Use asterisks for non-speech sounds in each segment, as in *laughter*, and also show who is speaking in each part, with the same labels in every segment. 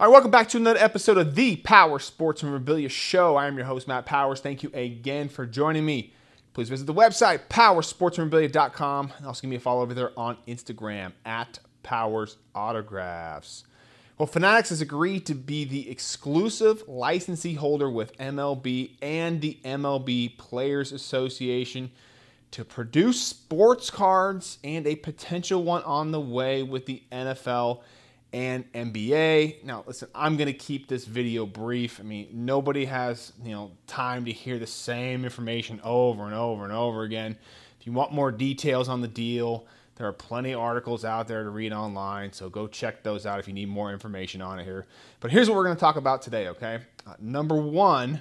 Speaker 1: All right, welcome back to another episode of the Powers Sports Memorabilia Show. I am your host, Matt Powers. Thank you again for joining me. Please visit the website, powersportsmemorabilia.com. And also give me a follow over there on Instagram at Powers Autographs. Well, Fanatics has agreed to be the exclusive licensee holder with MLB and the MLB Players Association to produce sports cards and a potential one on the way with the NFL and NBA. Now, listen, I'm going to keep this video brief. I mean, nobody has, you know, time to hear the same information over and over and over again. If you want more details on the deal, there are plenty of articles out there to read online, so go check those out if you need more information on it here. But here's what we're going to talk about today, okay? Uh, number 1,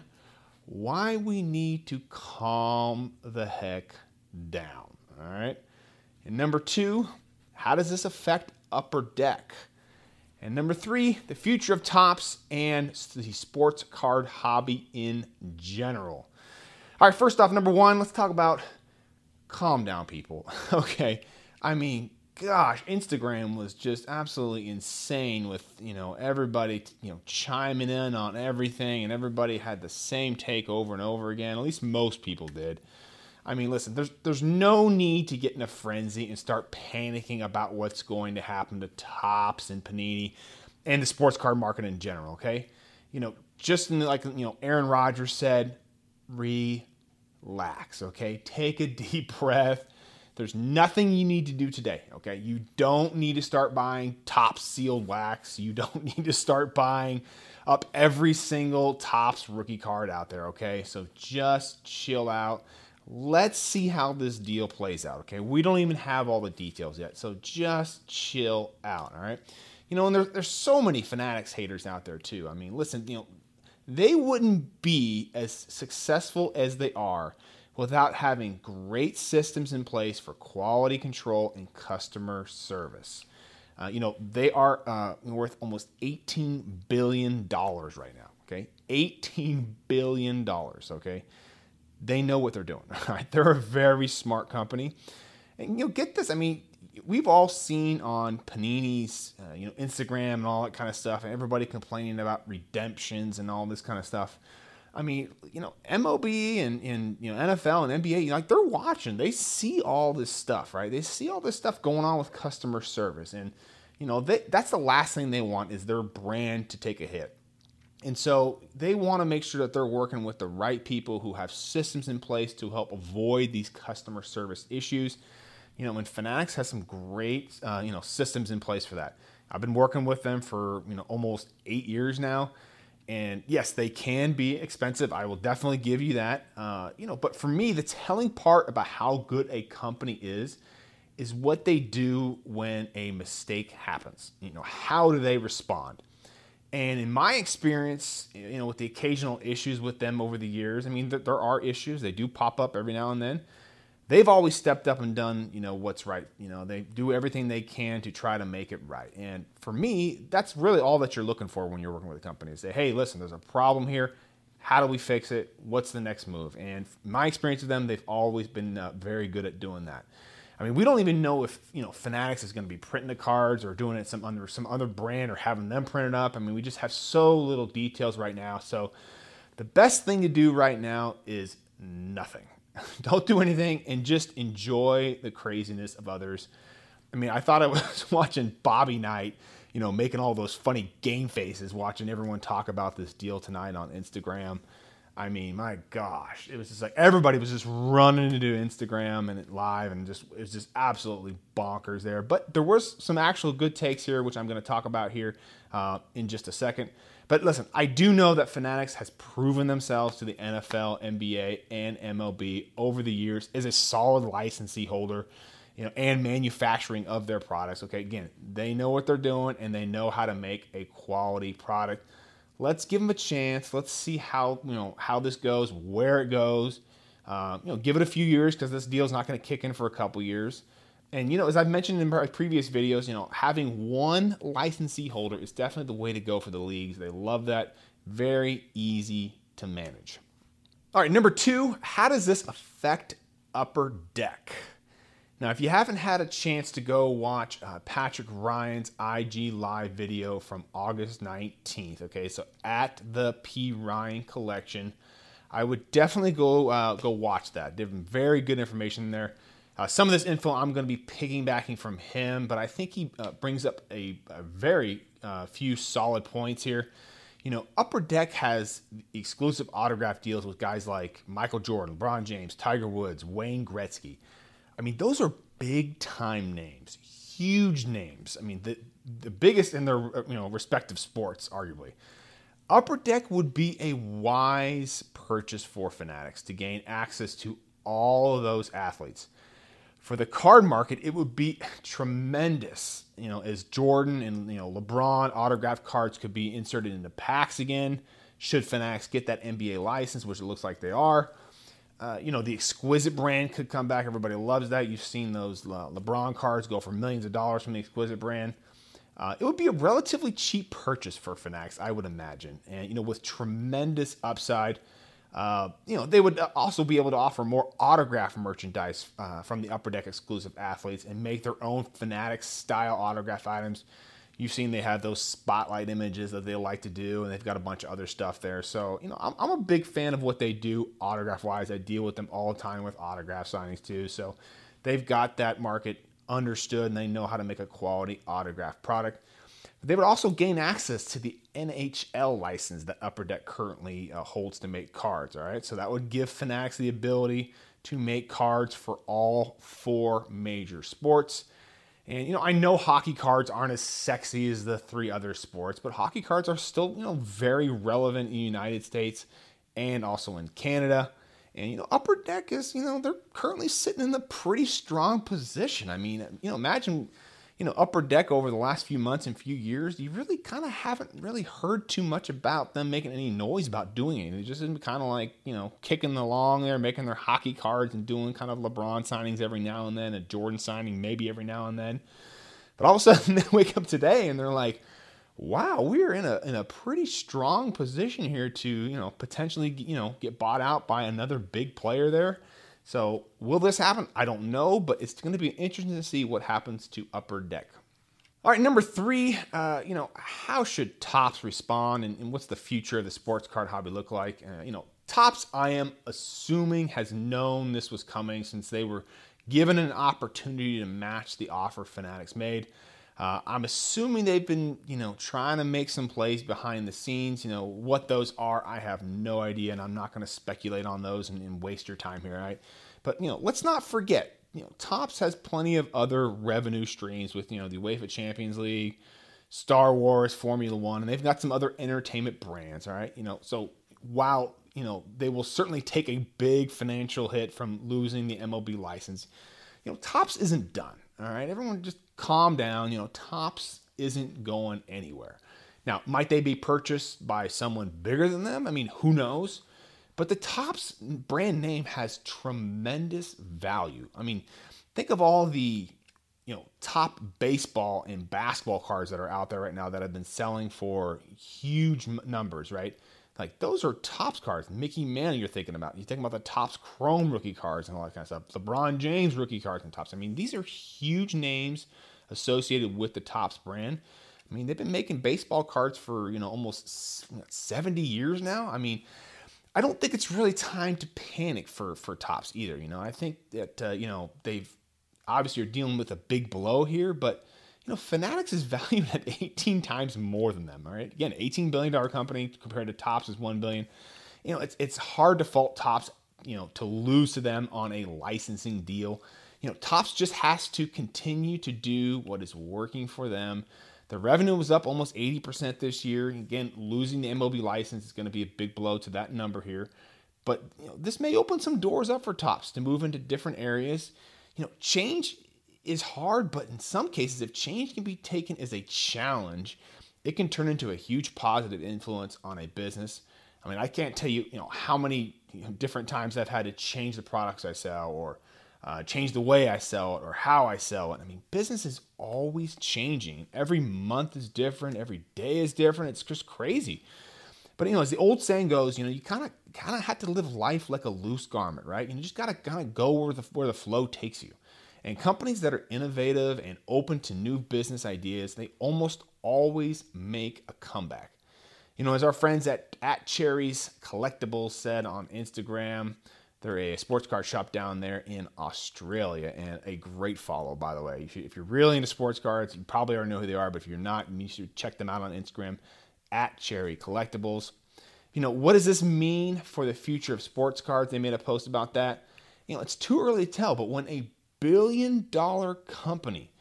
Speaker 1: why we need to calm the heck down, all right? And number 2, how does this affect Upper Deck? And number three, the future of Topps and the sports card hobby in general. All right, first off, number one, let's talk about calm down, people. *laughs* okay, I mean, gosh, Instagram was just absolutely insane with you know everybody you know chiming in on everything, and everybody had the same take over and over again. At least most people did. I mean, listen, there's there's no need to get in a frenzy and start panicking about what's going to happen to Topps and Panini and the sports card market in general. Okay, you know, just the, like you know, Aaron Rodgers said, relax. Okay, take a *laughs* deep breath. There's nothing you need to do today. Okay, you don't need to start buying Topps sealed wax. You don't *laughs* need to start buying up every single Topps rookie card out there. Okay, so just chill out let's see how this deal plays out. Okay, we don't even have all the details yet, so just chill out. All right, you know, and there, there's so many Fanatics haters out there too. I mean, listen, you know, they wouldn't be as successful as they are without having great systems in place for quality control and customer service. Uh, you know, they are uh, worth almost $18 billion right now. Okay. $18 billion. Okay they know what they're doing. *laughs* Right? They're a very smart company. And you know, get this. I mean, we've all seen on Panini's, uh, you know, Instagram and all that kind of stuff, and everybody complaining about redemptions and all this kind of stuff. I mean, you know, MLB and, and you know NFL and NBA, you know, like they're watching. They see all this stuff, right? They see all this stuff going on with customer service, and you know, they, that's the last thing they want is their brand to take a hit. And so they want to make sure that they're working with the right people who have systems in place to help avoid these customer service issues. You know, and Fanatics has some great, uh, you know, systems in place for that. I've been working with them for, you know, almost eight years now. And yes, they can be expensive. I will definitely give you that. Uh, you know, but for me, the telling part about how good a company is is what they do when a mistake happens. You know, how do they respond? And in my experience, you know, with the occasional issues with them over the years, I mean, there are issues. They do pop up every now and then. They've always stepped up and done, you know, what's right. You know, they do everything they can to try to make it right. And for me, that's really all that you're looking for when you're working with a company. Is Say, hey, listen, there's a problem here. How do we fix it? What's the next move? And my experience with them, they've always been uh, very good at doing that. I mean, we don't even know if you know Fanatics is going to be printing the cards or doing it some under some other brand or having them printed up. I mean, we just have so little details right now. So the best thing to do right now is nothing. *laughs* don't do anything and just enjoy the craziness of others. I mean, I thought I *laughs* was watching Bobby Knight, you know, making all those funny game faces, watching everyone talk about this deal tonight on Instagram. I mean, my gosh, it was just like everybody was just running into Instagram and live, and just it was just absolutely bonkers there. But there was some actual good takes here, which I'm going to talk about here uh, in just a second. But listen, I do know that Fanatics has proven themselves to the NFL, NBA, and MLB over the years as a solid licensee holder, you know, and manufacturing of their products. Okay, again, they know what they're doing and they know how to make a quality product let's give them a chance. Let's see how you know how this goes, where it goes. Uh, you know, give it a few years because this deal is not going to kick in for a couple years. And you know, as I've mentioned in previous videos, you know, having one licensee holder is definitely the way to go for the leagues. They love that. Very easy to manage. All right, number two, how does this affect Upper Deck? Now, if you haven't had a chance to go watch uh, Patrick Ryan's IG live video from August 19th, okay, so at the P Ryan collection, I would definitely go uh, go watch that. There's very good information there. Uh, some of this info I'm going to be piggybacking from him, but I think he uh, brings up a, a very uh, few solid points here. You know, Upper Deck has exclusive autograph deals with guys like Michael Jordan, LeBron James, Tiger Woods, Wayne Gretzky. I mean, those are big time names, huge names. I mean, the the biggest in their you know respective sports, arguably. Upper Deck would be a wise purchase for Fanatics to gain access to all of those athletes for the card market, it would be tremendous. You know, as Jordan and you know LeBron autograph cards could be inserted into packs again. Should Fanatics get that NBA license, which it looks like they are, uh, you know the exquisite brand could come back. Everybody loves that. You've seen those uh, LeBron cards go for millions of dollars from the exquisite brand. Uh, it would be a relatively cheap purchase for Fanatics, I would imagine, and you know with tremendous upside. Uh, you know, they would also be able to offer more autograph merchandise uh, from the Upper Deck exclusive athletes and make their own Fanatics style autograph items. You've seen they have those spotlight images that they like to do, and they've got a bunch of other stuff there. So, you know, I'm, I'm a big fan of what they do autograph wise. I deal with them all the time with autograph signings too. So, they've got that market understood and they know how to make a quality autograph product. They would also gain access to the NHL license that Upper Deck currently uh, holds to make cards. All right, so that would give Fanatics the ability to make cards for all four major sports. And you know, I know hockey cards aren't as sexy as the three other sports, but hockey cards are still you know very relevant in the United States and also in Canada. And you know, Upper Deck is you know they're currently sitting in a pretty strong position. I mean, you know, imagine you know, Upper Deck over the last few months and few years, you really kind of haven't really heard too much about them making any noise about doing it. They've just been kind of like, you know, kicking along there, making their hockey cards and doing kind of LeBron signings every now and then, a Jordan signing maybe every now and then. But all of a sudden *laughs* they wake up today and they're like, wow, we're in a in a pretty strong position here to, you know, potentially, you know, get bought out by another big player there. So, will this happen? I don't know, but it's going to be interesting to see what happens to Upper Deck. All right, number three, uh, you know, how should Topps respond and, and, what's the future of the sports card hobby look like? Uh, you know, Topps, I am assuming, has known this was coming since they were given an opportunity to match the offer Fanatics made. Uh, I'm assuming they've been, you know, trying to make some plays behind the scenes. You know, what those are, I have no idea, and I'm not going to speculate on those and, and, waste your time here, right? But, you know, let's not forget, you know, Topps has plenty of other revenue streams with, you know, the UEFA Champions League, Star Wars, Formula One, and they've got some other entertainment brands, all right? You know, so while, you know, they will certainly take a big financial hit from losing the MLB license, you know, Topps isn't done, all right? Everyone just calm down. You know, Topps isn't going anywhere. Now, might they be purchased by someone bigger than them? I mean, who knows? But the Topps brand name has tremendous value. I mean, think of all the you know top baseball and basketball cards that are out there right now that have been selling for huge numbers, right? Like those are Topps cards. Mickey Mantle, you're thinking about. You're thinking about the Topps Chrome rookie cards and all that kind of stuff. LeBron James rookie cards and Topps. I mean, these are huge names associated with the Topps brand. I mean, they've been making baseball cards for, you know, almost 70 years now. I mean, I don't think it's really time to panic for for Topps either. You know, I think that uh, you know they've obviously are dealing with a big blow here, but you know, Fanatics is *laughs* valued at 18 times more than them. All right, again, 18 billion dollar company compared to Topps is one billion. You know, it's it's hard to fault Topps. You know, to lose to them on a licensing deal you know, Topps just has to continue to do what is working for them. The revenue was up almost 80% this year. Again, losing the MLB license is going to be a big blow to that number here. But you know, this may open some doors up for Topps to move into different areas. You know, change is hard, but in some cases, if change can be taken as a challenge, it can turn into a huge positive influence on a business. I mean, I can't tell you, you know, how many different times I've had to change the products I sell or uh, change the way I sell it or how I sell it. I mean, business is always changing. Every month is different. Every day is different. It's just crazy. But you know, as the old saying goes, you know, you kind of kind of have to live life like a loose garment, right? You just gotta kind of go where the where the flow takes you. And companies that are innovative and open to new business ideas, they almost always make a comeback. You know, as our friends at, at Cherries Collectibles said on Instagram, they're a sports car shop down there in Australia and a great follow, by the way. If, you, are really into sports cars, you probably already know who they are, but if you're not, you should check them out on Instagram at Cherry Collectibles. You know, what does this mean for the future of sports cars? They made a post about that. You know, it's too early to tell, but when a billion dollar company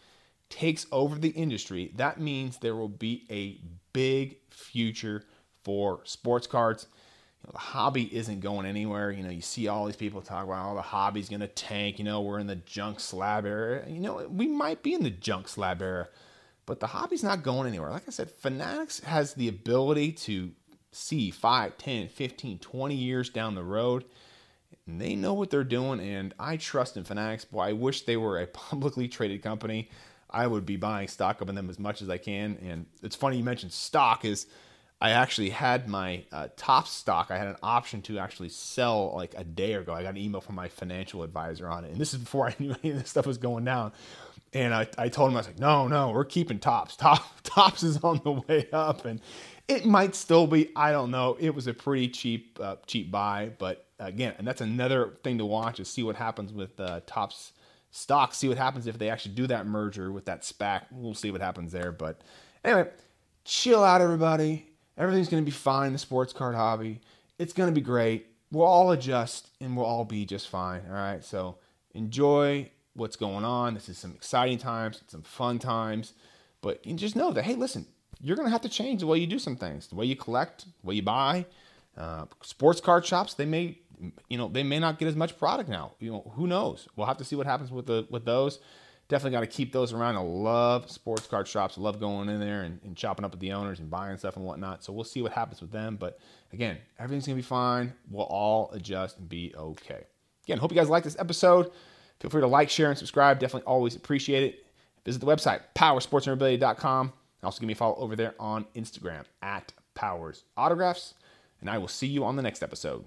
Speaker 1: takes over the industry, that means there will be a big future for sports cars know, the hobby isn't going anywhere. You know, you see all these people talk about, oh, the hobby's going to tank. You know, we're in the junk slab era. You know, we might be in the junk slab era, but the hobby's not going anywhere. Like I said, Fanatics has the ability to see 5, 10, 15, 20 years down the road. And they know what they're doing, and I trust in Fanatics. Boy, I wish they were a *laughs* publicly traded company. I would be buying stock up in them as much as I can. And it's funny you mentioned stock is – I actually had my uh, Topps stock. I had an option to actually sell like a day ago. I got an email from my financial advisor on it, and this is before *laughs* I knew any of this stuff was going down. And I, I told him I was like, no, no, we're keeping Topps. Top *laughs* Topps is on the way up, and it might still be. I don't know. It was a pretty cheap uh, cheap buy, but again, and that's another thing to watch is see what happens with uh, Topps stock. See what happens if they actually do that merger with that SPAC. We'll see what happens there. But anyway, chill out, everybody Everything's going to be fine the sports card hobby. It's going to be great. We'll all adjust and we'll all be just fine. All right. So enjoy what's going on. This is some exciting times, some fun times. But you just know that, hey, listen, you're going to have to change the way you do some things, the way you collect, the way you buy. Uh, sports card shops, they may, you know, they may not get as much product now. You know, who knows? We'll have to see what happens with the with those definitely got to keep those around. I love sports card shops. I love going in there and, and chopping up with the owners and buying stuff and whatnot. So we'll see what happens with them. But again, everything's to be fine. We'll all adjust and be okay. Again, hope you guys like this episode. Feel free to like, share, and subscribe. Definitely always appreciate it. Visit the website, powersportsmemorabilia.com. Also, give me a follow over there on Instagram at Powers Autographs. And I will see you on the next episode.